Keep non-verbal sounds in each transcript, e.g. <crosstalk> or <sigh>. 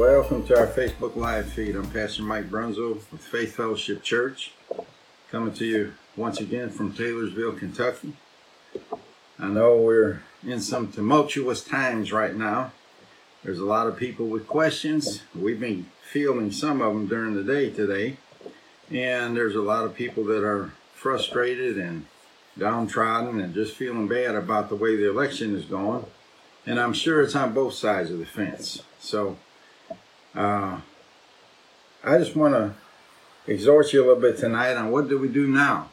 Welcome to our Facebook Live feed. I'm Pastor Mike Brunzo with Faith Fellowship Church, coming to you once again from Taylorsville, Kentucky. I know we're in some tumultuous times right now. There's a lot of people with questions. We've been fielding some of them during the day today. And there's a lot of people that are frustrated and downtrodden and just feeling bad about the way the election is going. And I'm sure it's on both sides of the fence. So, uh, I just want to exhort you a little bit tonight on what do we do now.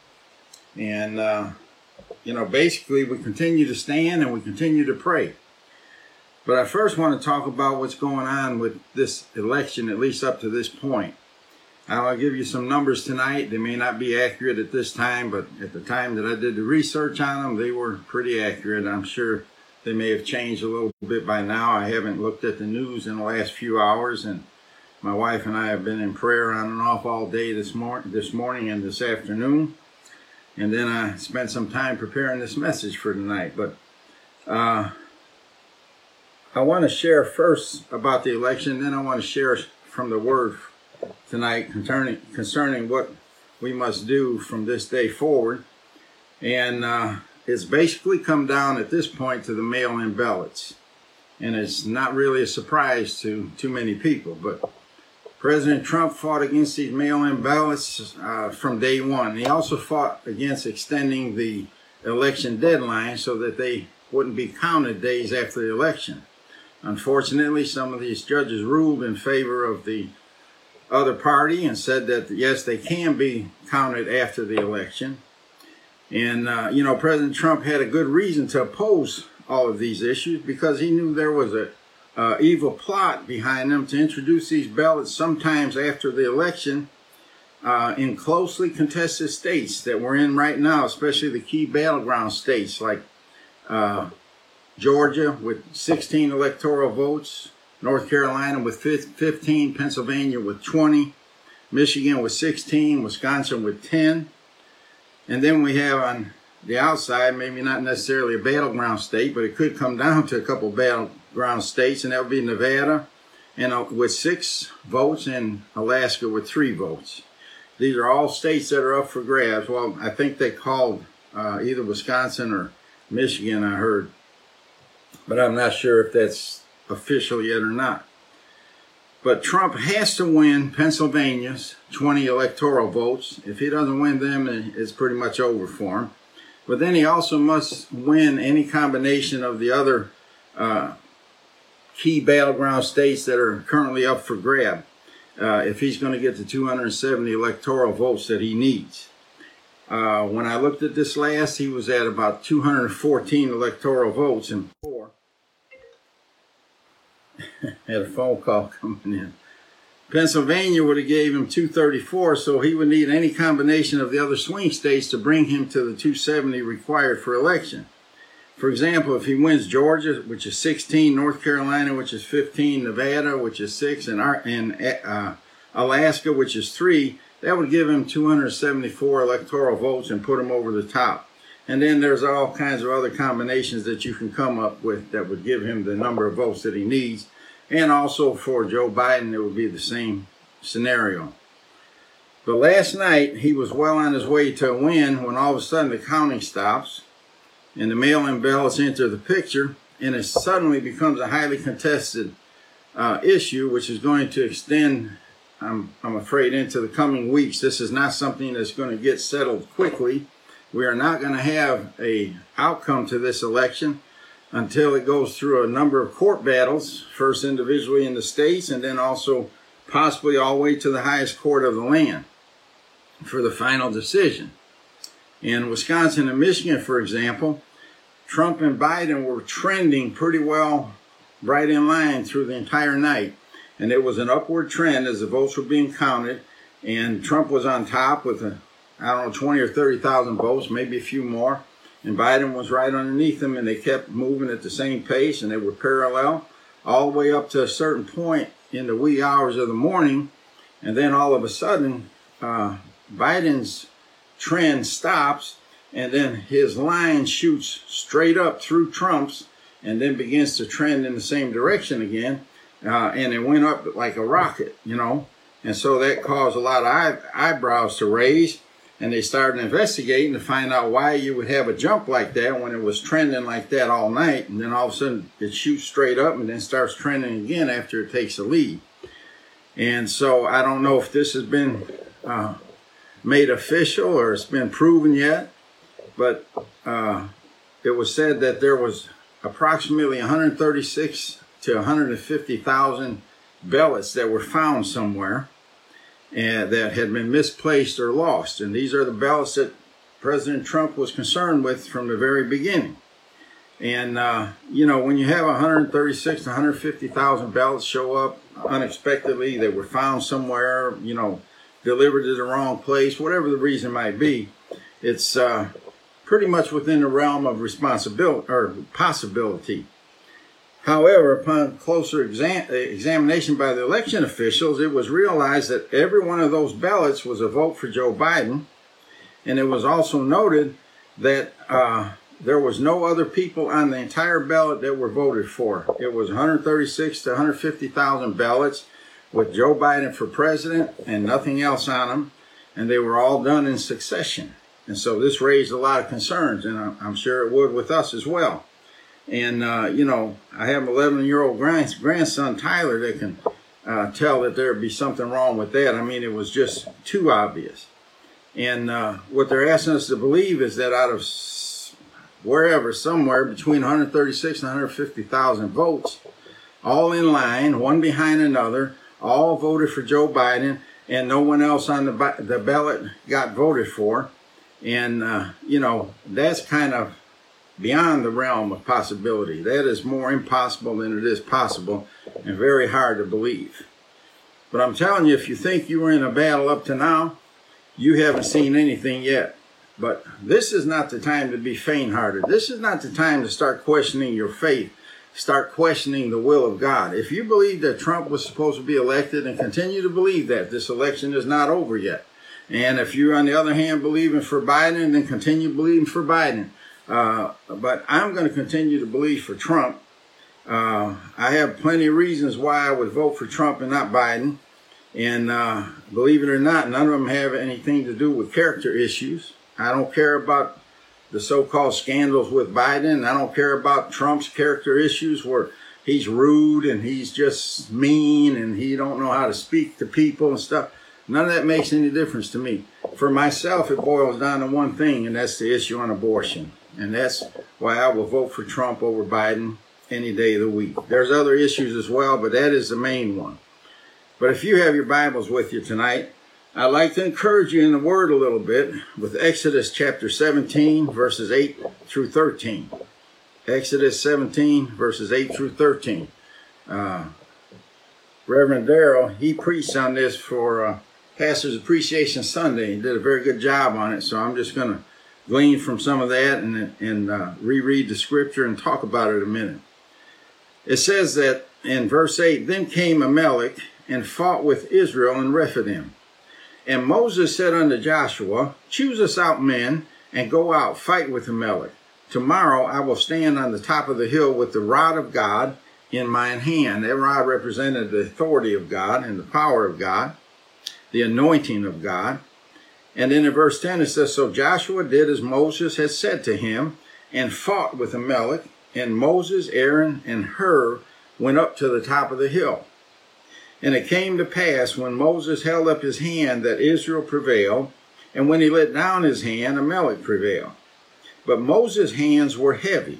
And, uh, you know, basically we continue to stand and we continue to pray. But I first want to talk about what's going on with this election, at least up to this point. I'll give you some numbers tonight. They may not be accurate at this time, but at the time that I did the research on them, they were pretty accurate. I'm sure they may have changed a little bit by now. I haven't looked at the news in the last few hours, and my wife and I have been in prayer on and off all day this morning, this morning and this afternoon. And then I spent some time preparing this message for tonight. But uh, I want to share first about the election, then I want to share from the Word tonight concerning concerning what we must do from this day forward. And uh, it's basically come down at this point to the mail-in ballots. And it's not really a surprise to too many people, but President Trump fought against these mail-in ballots uh, from day one. He also fought against extending the election deadline so that they wouldn't be counted days after the election. Unfortunately, some of these judges ruled in favor of the other party and said that yes, they can be counted after the election. And uh, you know, President Trump had a good reason to oppose all of these issues because he knew there was a uh, evil plot behind them to introduce these ballots sometimes after the election uh, in closely contested states that we're in right now, especially the key battleground states like uh, Georgia with 16 electoral votes, North Carolina with 15, Pennsylvania with 20, Michigan with 16, Wisconsin with 10. And then we have on the outside, maybe not necessarily a battleground state, but it could come down to a couple battleground states, and that would be Nevada, and uh, with six votes, and Alaska with three votes. These are all states that are up for grabs. Well, I think they called uh, either Wisconsin or Michigan, I heard, but I'm not sure if that's official yet or not. But Trump has to win Pennsylvania's 20 electoral votes. If he doesn't win them, it's pretty much over for him. But then he also must win any combination of the other uh, key battleground states that are currently up for grab uh, if he's going to get the 270 electoral votes that he needs. Uh, when I looked at this last, he was at about 214 electoral votes and four. Had a phone call <laughs> coming in. Pennsylvania would have gave him 234, so he would need any combination of the other swing states to bring him to the 270 required for election. For example, if he wins Georgia, which is 16, North Carolina, which is 15, Nevada, which is 6, and, and uh, Alaska, which is 3, that would give him 274 electoral votes and put him over the top. And then there's all kinds of other combinations that you can come up with that would give him the number of votes that he needs and also for Joe Biden, it would be the same scenario. But last night, he was well on his way to a win when all of a sudden the counting stops and the mail in ballots enter the picture, and it suddenly becomes a highly contested uh, issue, which is going to extend, I'm, I'm afraid, into the coming weeks. This is not something that's going to get settled quickly. We are not going to have a outcome to this election until it goes through a number of court battles, first individually in the states and then also possibly all the way to the highest court of the land for the final decision. In Wisconsin and Michigan, for example, Trump and Biden were trending pretty well right in line through the entire night. and it was an upward trend as the votes were being counted, and Trump was on top with a, I don't know, 20 or 30,000 votes, maybe a few more, and Biden was right underneath them, and they kept moving at the same pace, and they were parallel all the way up to a certain point in the wee hours of the morning, and then all of a sudden, uh, Biden's trend stops, and then his line shoots straight up through Trump's, and then begins to trend in the same direction again, uh, and it went up like a rocket, you know, and so that caused a lot of eye- eyebrows to raise, and they started investigating to find out why you would have a jump like that when it was trending like that all night, and then all of a sudden it shoots straight up and then starts trending again after it takes a lead. And so I don't know if this has been uh, made official or it's been proven yet, but uh, it was said that there was approximately 136 to 150,000 ballots that were found somewhere and that had been misplaced or lost. And these are the ballots that President Trump was concerned with from the very beginning. And, uh, you know, when you have 136 to 150,000 ballots show up unexpectedly, they were found somewhere, you know, delivered to the wrong place, whatever the reason might be, it's uh, pretty much within the realm of responsibility or possibility. However, upon closer exam- examination by the election officials, it was realized that every one of those ballots was a vote for Joe Biden. And it was also noted that uh, there was no other people on the entire ballot that were voted for. It was 136 to 150,000 ballots with Joe Biden for president and nothing else on them. And they were all done in succession. And so this raised a lot of concerns, and I'm sure it would with us as well. And, uh, you know, I have an 11 year old grandson, Tyler, that can uh, tell that there'd be something wrong with that. I mean, it was just too obvious. And uh, what they're asking us to believe is that out of wherever, somewhere between 136 and 150,000 votes, all in line, one behind another, all voted for Joe Biden, and no one else on the, the ballot got voted for. And, uh, you know, that's kind of beyond the realm of possibility. That is more impossible than it is possible and very hard to believe. But I'm telling you, if you think you were in a battle up to now, you haven't seen anything yet. But this is not the time to be faint hearted. This is not the time to start questioning your faith, start questioning the will of God. If you believe that Trump was supposed to be elected and continue to believe that, this election is not over yet. And if you, on the other hand, believing for Biden, then continue believing for Biden. Uh, but I'm going to continue to believe for Trump. Uh, I have plenty of reasons why I would vote for Trump and not Biden. And uh, believe it or not, none of them have anything to do with character issues. I don't care about the so-called scandals with Biden. I don't care about Trump's character issues where he's rude and he's just mean and he don't know how to speak to people and stuff. None of that makes any difference to me. For myself, it boils down to one thing, and that's the issue on abortion. And that's why I will vote for Trump over Biden any day of the week. There's other issues as well, but that is the main one. But if you have your Bibles with you tonight, I'd like to encourage you in the Word a little bit with Exodus chapter 17, verses 8 through 13. Exodus 17, verses 8 through 13. Uh, Reverend Darrell, he preached on this for uh, Pastor's Appreciation Sunday. He did a very good job on it, so I'm just going to glean from some of that and, and uh, reread the scripture and talk about it a minute. It says that in verse 8, Then came Amalek and fought with Israel in Rephidim. And Moses said unto Joshua, Choose us out men, and go out, fight with Amalek. Tomorrow I will stand on the top of the hill with the rod of God in mine hand. That rod represented the authority of God and the power of God, the anointing of God. And then in verse 10 it says, So Joshua did as Moses had said to him, and fought with Amalek, and Moses, Aaron, and Hur went up to the top of the hill. And it came to pass when Moses held up his hand that Israel prevailed, and when he let down his hand, Amalek prevailed. But Moses' hands were heavy,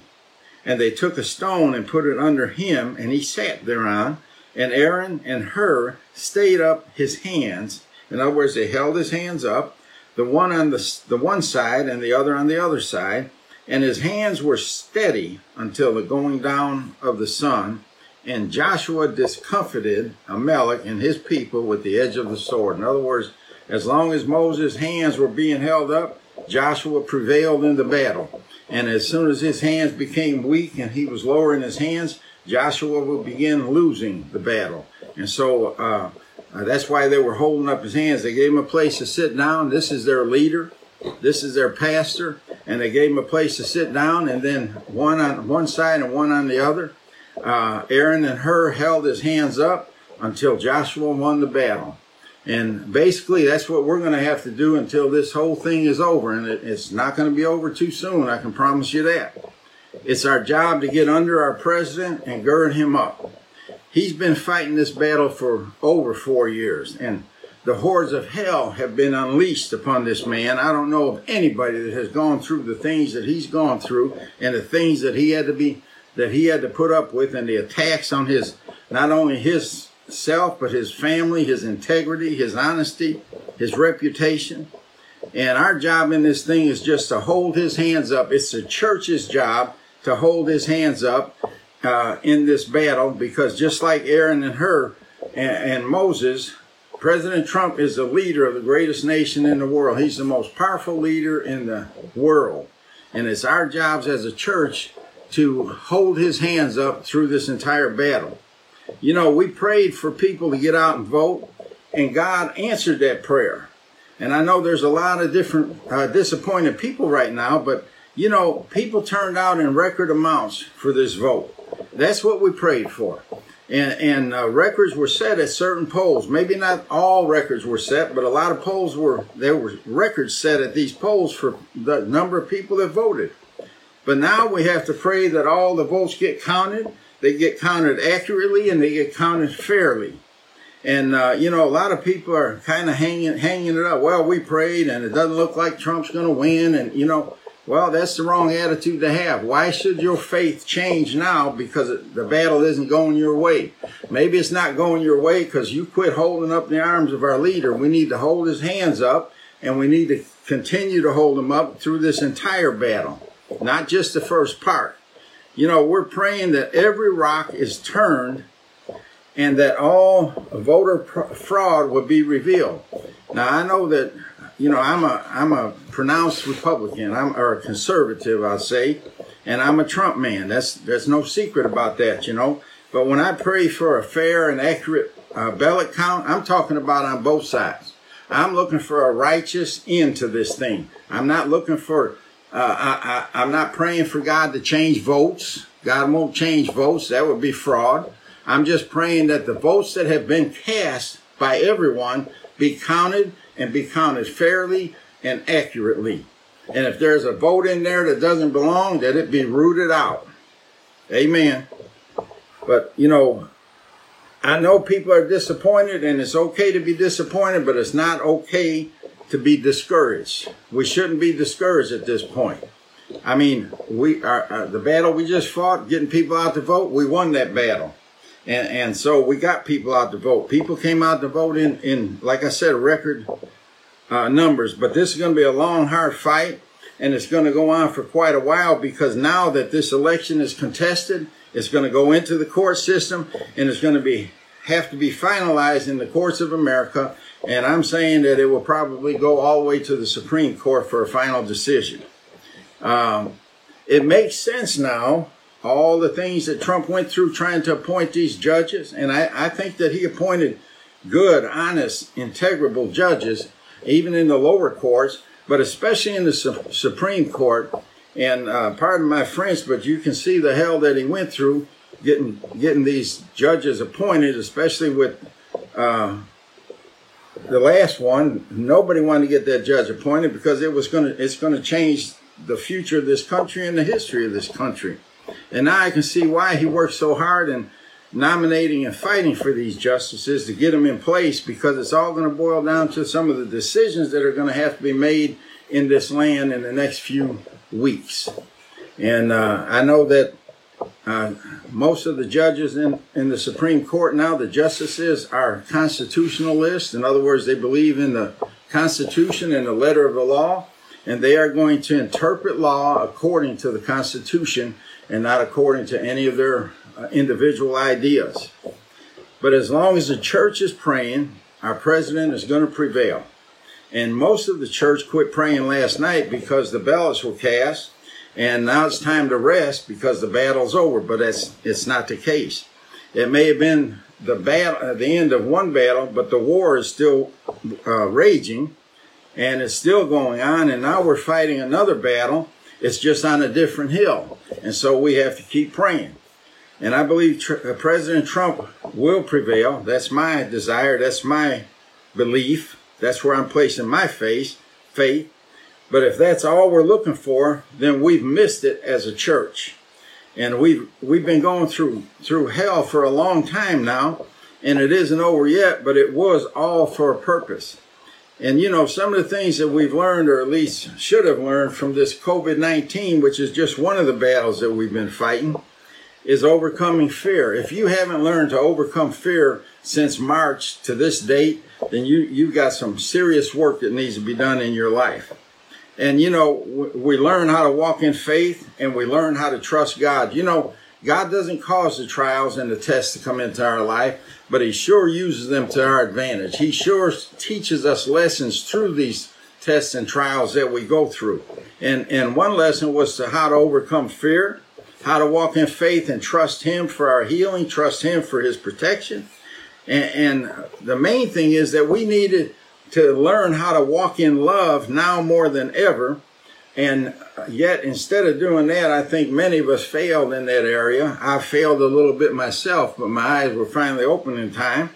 and they took a stone and put it under him, and he sat thereon. And Aaron and Hur stayed up his hands. In other words, they held his hands up, the one on the, the one side and the other on the other side, and his hands were steady until the going down of the sun, and Joshua discomfited Amalek and his people with the edge of the sword. In other words, as long as Moses' hands were being held up, Joshua prevailed in the battle. And as soon as his hands became weak and he was lowering his hands, Joshua would begin losing the battle. And so uh, uh, that's why they were holding up his hands. They gave him a place to sit down. This is their leader. This is their pastor. And they gave him a place to sit down and then one on one side and one on the other. Uh, Aaron and Hur held his hands up until Joshua won the battle. And basically, that's what we're going to have to do until this whole thing is over. And it, it's not going to be over too soon, I can promise you that. It's our job to get under our president and gird him up. He's been fighting this battle for over four years, and the hordes of hell have been unleashed upon this man. I don't know of anybody that has gone through the things that he's gone through and the things that he had to be that he had to put up with and the attacks on his not only his self but his family, his integrity, his honesty, his reputation. And our job in this thing is just to hold his hands up. It's the church's job to hold his hands up uh, in this battle because just like Aaron and Hur and, and Moses, President Trump is the leader of the greatest nation in the world. He's the most powerful leader in the world. And it's our jobs as a church to hold his hands up through this entire battle. You know, we prayed for people to get out and vote, and God answered that prayer. And I know there's a lot of different uh, disappointed people right now, but you know, people turned out in record amounts for this vote. That's what we prayed for. And, and uh, records were set at certain polls. Maybe not all records were set, but a lot of polls were, there were records set at these polls for the number of people that voted. But now we have to pray that all the votes get counted, they get counted accurately, and they get counted fairly. And uh, you know, a lot of people are kind of hanging hanging it up. Well, we prayed, and it doesn't look like Trump's going to win. And you know, well, that's the wrong attitude to have. Why should your faith change now because the battle isn't going your way? Maybe it's not going your way because you quit holding up the arms of our leader. We need to hold his hands up, and we need to continue to hold him up through this entire battle not just the first part. You know, we're praying that every rock is turned and that all voter fraud will be revealed. Now, I know that, you know, I'm a, I'm a pronounced Republican, I'm, or a conservative, I'll say, and I'm a Trump man. That's, there's no secret about that, you know. But when I pray for a fair and accurate uh, ballot count, I'm talking about on both sides. I'm looking for a righteous end to this thing. I'm not looking for uh, I, I, I'm not praying for God to change votes. God won't change votes. That would be fraud. I'm just praying that the votes that have been cast by everyone be counted and be counted fairly and accurately. And if there's a vote in there that doesn't belong, that it be rooted out. Amen. But, you know, I know people are disappointed and it's okay to be disappointed, but it's not okay to be discouraged. We shouldn't be discouraged at this point. I mean, we are the battle we just fought, getting people out to vote. We won that battle, and and so we got people out to vote. People came out to vote in in like I said, record uh, numbers. But this is going to be a long, hard fight, and it's going to go on for quite a while because now that this election is contested, it's going to go into the court system, and it's going to be have to be finalized in the courts of America and I'm saying that it will probably go all the way to the Supreme Court for a final decision. Um, it makes sense now, all the things that Trump went through trying to appoint these judges. And I, I think that he appointed good, honest, integrable judges, even in the lower courts, but especially in the su- Supreme Court. And uh, pardon my French, but you can see the hell that he went through getting getting these judges appointed, especially with uh, the last one, nobody wanted to get that judge appointed because it was going to it's going to change the future of this country and the history of this country. And now I can see why he worked so hard in nominating and fighting for these justices to get them in place because it's all going to boil down to some of the decisions that are going to have to be made in this land in the next few weeks. And uh, I know that uh, most of the judges in, in the Supreme Court now, the justices are constitutionalists. In other words, they believe in the Constitution and the letter of the law, and they are going to interpret law according to the Constitution and not according to any of their uh, individual ideas. But as long as the church is praying, our president is going to prevail. And most of the church quit praying last night because the ballots were cast, and now it's time to rest because the battle's over. But that's it's not the case. It may have been the battle, uh, the end of one battle, but the war is still uh, raging, and it's still going on. And now we're fighting another battle. It's just on a different hill, and so we have to keep praying. And I believe tr- uh, President Trump will prevail. That's my desire. That's my belief. That's where I'm placing my faith. Faith. But if that's all we're looking for, then we've missed it as a church. And we've we've been going through through hell for a long time now, and it isn't over yet, but it was all for a purpose. And you know, some of the things that we've learned, or at least should have learned from this COVID 19, which is just one of the battles that we've been fighting, is overcoming fear. If you haven't learned to overcome fear since March to this date, then you, you've got some serious work that needs to be done in your life. And you know, we learn how to walk in faith and we learn how to trust God. You know, God doesn't cause the trials and the tests to come into our life, but He sure uses them to our advantage. He sure teaches us lessons through these tests and trials that we go through. And, and one lesson was to how to overcome fear, how to walk in faith and trust Him for our healing, trust Him for His protection. And, and the main thing is that we needed to learn how to walk in love now more than ever. And yet, instead of doing that, I think many of us failed in that area. I failed a little bit myself, but my eyes were finally open in time.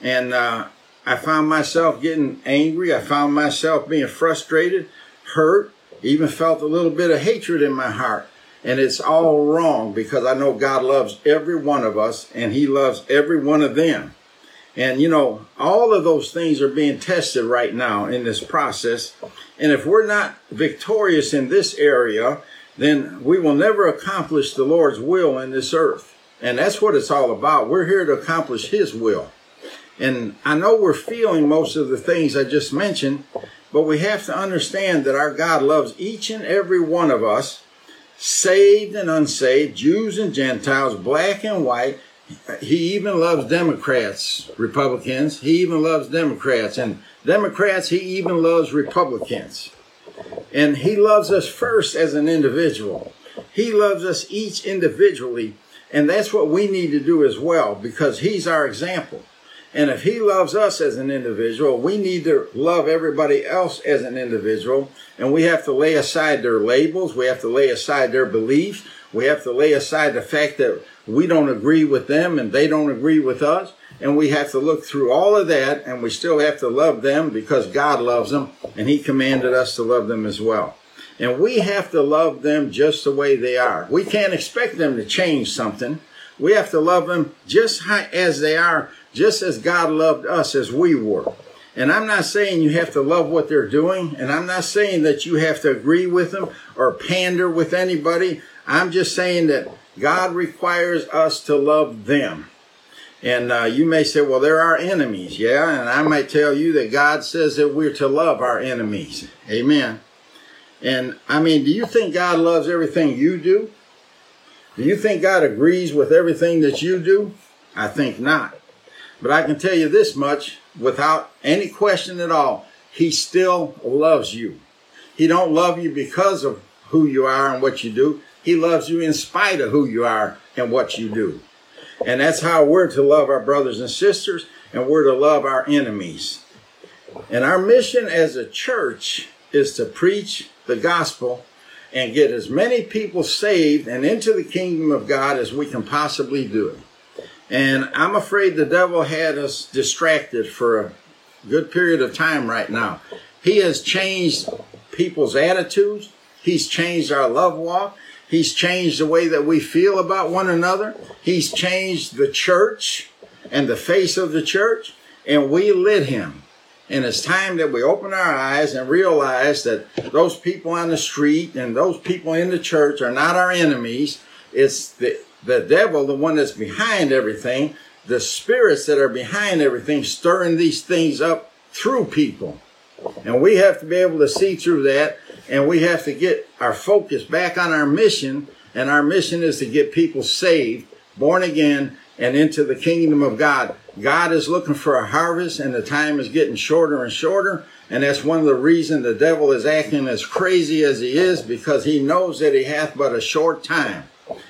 And uh, I found myself getting angry. I found myself being frustrated, hurt, even felt a little bit of hatred in my heart. And it's all wrong because I know God loves every one of us and He loves every one of them. And you know, all of those things are being tested right now in this process. And if we're not victorious in this area, then we will never accomplish the Lord's will in this earth. And that's what it's all about. We're here to accomplish His will. And I know we're feeling most of the things I just mentioned, but we have to understand that our God loves each and every one of us, saved and unsaved, Jews and Gentiles, black and white, he even loves Democrats, Republicans. He even loves Democrats. And Democrats, he even loves Republicans. And he loves us first as an individual. He loves us each individually. And that's what we need to do as well because he's our example. And if he loves us as an individual, we need to love everybody else as an individual. And we have to lay aside their labels. We have to lay aside their beliefs. We have to lay aside the fact that we don't agree with them and they don't agree with us. And we have to look through all of that and we still have to love them because God loves them and He commanded us to love them as well. And we have to love them just the way they are. We can't expect them to change something. We have to love them just as they are, just as God loved us as we were. And I'm not saying you have to love what they're doing, and I'm not saying that you have to agree with them or pander with anybody. I'm just saying that God requires us to love them. And uh, you may say, well, they're our enemies. Yeah. And I might tell you that God says that we're to love our enemies. Amen. And I mean, do you think God loves everything you do? Do you think God agrees with everything that you do? I think not. But I can tell you this much without any question at all. He still loves you. He don't love you because of who you are and what you do. He loves you in spite of who you are and what you do. And that's how we're to love our brothers and sisters, and we're to love our enemies. And our mission as a church is to preach the gospel and get as many people saved and into the kingdom of God as we can possibly do. it. And I'm afraid the devil had us distracted for a good period of time right now. He has changed people's attitudes. He's changed our love walk. He's changed the way that we feel about one another. He's changed the church and the face of the church, and we lit him. And it's time that we open our eyes and realize that those people on the street and those people in the church are not our enemies. It's the, the devil, the one that's behind everything, the spirits that are behind everything, stirring these things up through people. And we have to be able to see through that and we have to get our focus back on our mission. And our mission is to get people saved born again, and into the kingdom of God. God is looking for a harvest and the time is getting shorter and shorter. And that's one of the reasons the devil is acting as crazy as he is because he knows that he hath but a short time.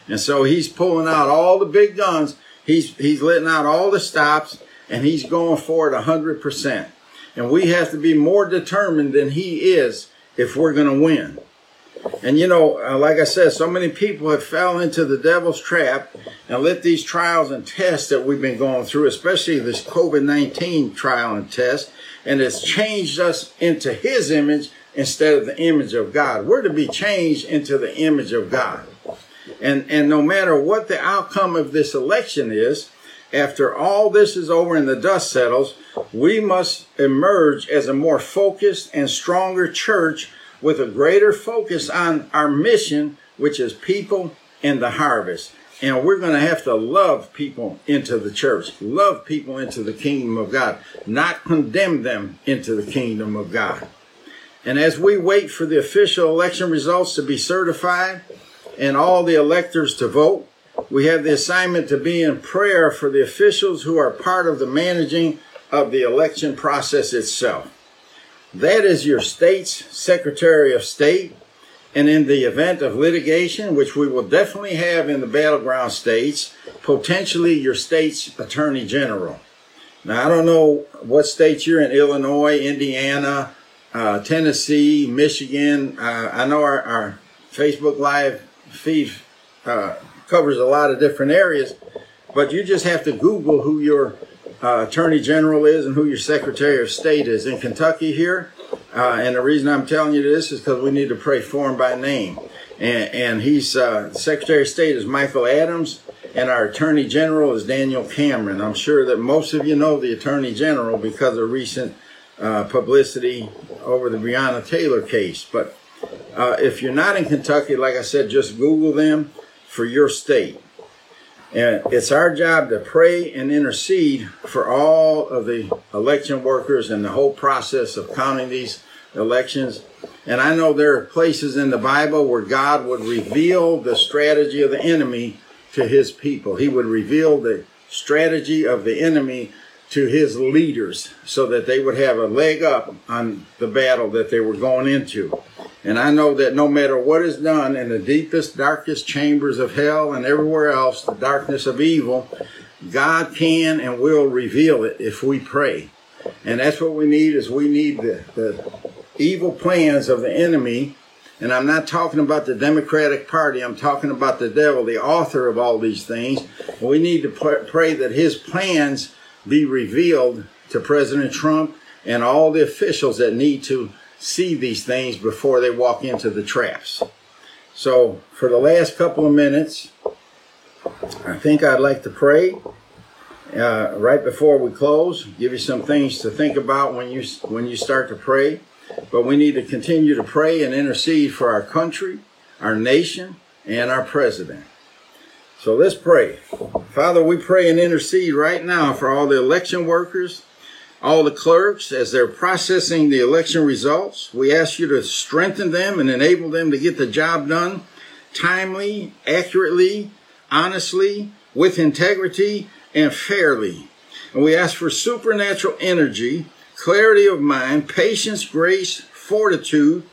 And so he's pulling out all the big guns. He's, he's letting out all the stops and he's going for it a hundred percent. And we have to be more determined than he is if we're going to win. And you know, uh, like I said, so many people have fell into the devil's trap and let these trials and tests that we've been going through, especially this COVID-19 trial and test, and it's changed us into his image instead of the image of God. We're to be changed into the image of God. And, and no matter what the outcome of this election is, after all this is over and the dust settles, we must emerge as a more focused and stronger church with a greater focus on our mission, which is people and the harvest. And we're going to have to love people into the church, love people into the kingdom of God, not condemn them into the kingdom of God. And as we wait for the official election results to be certified and all the electors to vote, we have the assignment to be in prayer for the officials who are part of the managing of the election process itself. That is your state's Secretary of State. And in the event of litigation, which we will definitely have in the battleground states, potentially your state's Attorney General. Now, I don't know what states you're in Illinois, Indiana, uh, Tennessee, Michigan. Uh, I know our, our, Facebook Live feed uh, covers a lot of different areas, but you just have to Google who your uh, Attorney General is and who your Secretary of State is. In Kentucky here, uh, and the reason I'm telling you this is because we need to pray for him by name. And, and he's, uh, Secretary of State is Michael Adams, and our Attorney General is Daniel Cameron. I'm sure that most of you know the Attorney General because of recent uh, publicity over the Breonna Taylor case. But uh, if you're not in Kentucky, like I said, just Google them for your state. And it's our job to pray and intercede for all of the election workers and the whole process of counting these elections. And I know there are places in the Bible where God would reveal the strategy of the enemy to his people. He would reveal the strategy of the enemy to his leaders so that they would have a leg up on the battle that they were going into. And I know that no matter what is done in the deepest, darkest chambers of hell and everywhere else, the darkness of evil, God can and will reveal it if we pray. And that's what we need is we need the, the evil plans of the enemy. And I'm not talking about the Democratic Party. I'm talking about the devil, the author of all these things. We need to pray that his plans be revealed to President Trump and all the officials that need to see these things before they walk into the traps. So, for the last couple of minutes, I think I'd like to pray uh, right before we close. Give you some things to think about when you when you start to pray. But we need to continue to pray and intercede for our country, our nation, and our president. So let's pray. Father, we pray and intercede right now for all the election workers, all the clerks as they're processing the election results. We ask you to strengthen them and enable them to get the job done timely, accurately, honestly, with integrity, and fairly. And we ask for supernatural energy, clarity of mind, patience, grace, fortitude,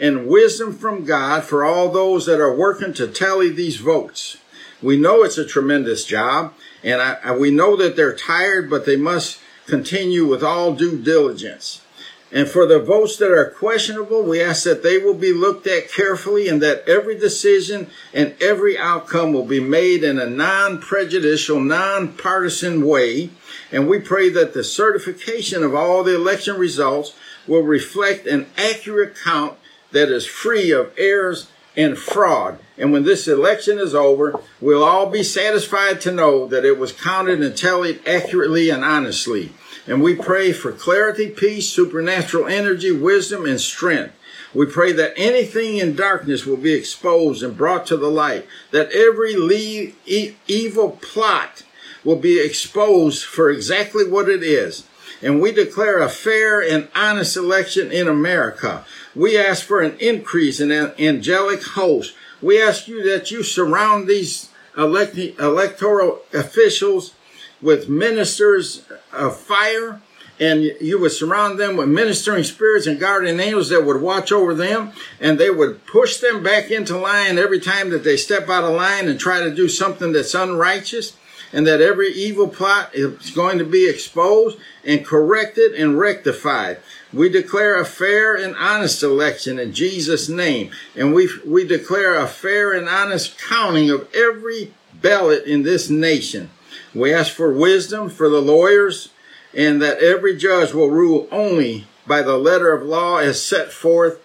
and wisdom from God for all those that are working to tally these votes. We know it's a tremendous job, and I, we know that they're tired, but they must continue with all due diligence. And for the votes that are questionable, we ask that they will be looked at carefully and that every decision and every outcome will be made in a non-prejudicial, non-partisan way. And we pray that the certification of all the election results will reflect an accurate count that is free of errors and fraud. And when this election is over, we'll all be satisfied to know that it was counted and tallied accurately and honestly. And we pray for clarity, peace, supernatural energy, wisdom, and strength. We pray that anything in darkness will be exposed and brought to the light, that every le- e- evil plot will be exposed for exactly what it is. And we declare a fair and honest election in America. We ask for an increase in an angelic host. We ask you that you surround these elect- electoral officials with ministers of fire and you would surround them with ministering spirits and guardian angels that would watch over them and they would push them back into line every time that they step out of line and try to do something that's unrighteous and that every evil plot is going to be exposed and corrected and rectified. We declare a fair and honest election in Jesus' name. And we, we declare a fair and honest counting of every ballot in this nation. We ask for wisdom for the lawyers and that every judge will rule only by the letter of law as set forth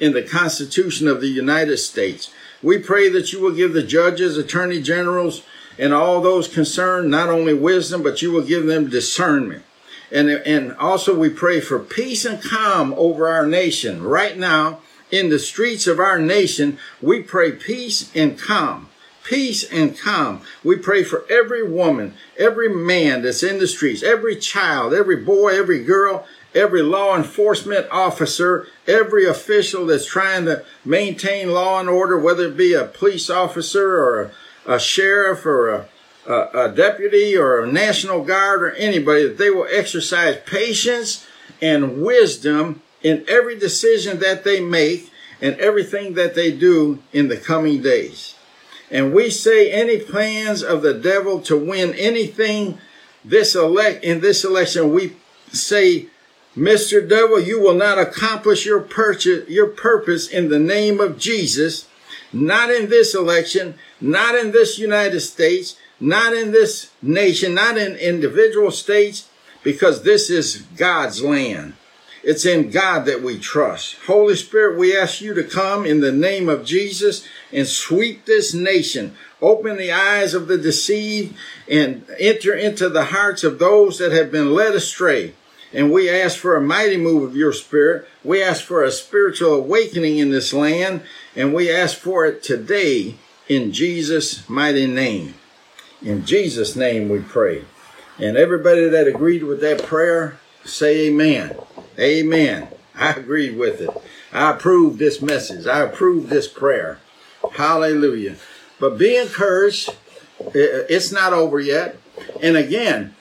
in the Constitution of the United States. We pray that you will give the judges, attorney generals, and all those concerned not only wisdom, but you will give them discernment. And, and also we pray for peace and calm over our nation. Right now, in the streets of our nation, we pray peace and calm peace and calm. We pray for every woman, every man that's in the streets, every child, every boy, every girl, every law enforcement officer, every official that's trying to maintain law and order, whether it be a police officer or a, a sheriff or a, a, a deputy or a national guard or anybody, that they will exercise patience and wisdom in every decision that they make and everything that they do in the coming days and we say any plans of the devil to win anything this elect in this election, we say, Mr. Devil, you will not accomplish your purchase, your purpose in the name of Jesus, not in this election, not in this United States, not in this nation, not in individual states, because this is God's land. It's in God that we trust. Holy Spirit, we ask you to come in the name of Jesus and sweep this nation. Open the eyes of the deceived and enter into the hearts of those that have been led astray. And we ask for a mighty move of your spirit. We ask for a spiritual awakening in this land. And we ask for it today in Jesus' mighty name. In Jesus' name we pray. And everybody that agreed with that prayer, say amen. Amen. I agreed with it. I approve this message. I approve this prayer. Hallelujah. But be encouraged. It's not over yet. And again,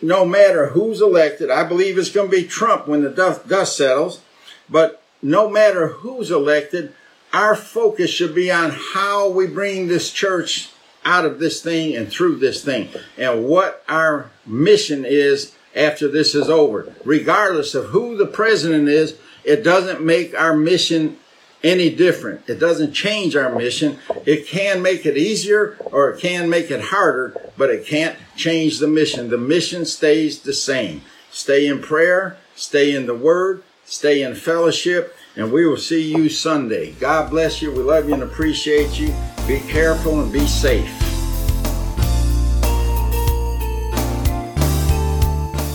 no matter who's elected, I believe it's going to be Trump when the dust settles. But no matter who's elected, our focus should be on how we bring this church out of this thing and through this thing and what our mission is after this is over. Regardless of who the president is, it doesn't make our mission any different. It doesn't change our mission. It can make it easier or it can make it harder, but it can't change the mission. The mission stays the same. Stay in prayer, stay in the word, stay in fellowship, and we will see you Sunday. God bless you. We love you and appreciate you. Be careful and be safe.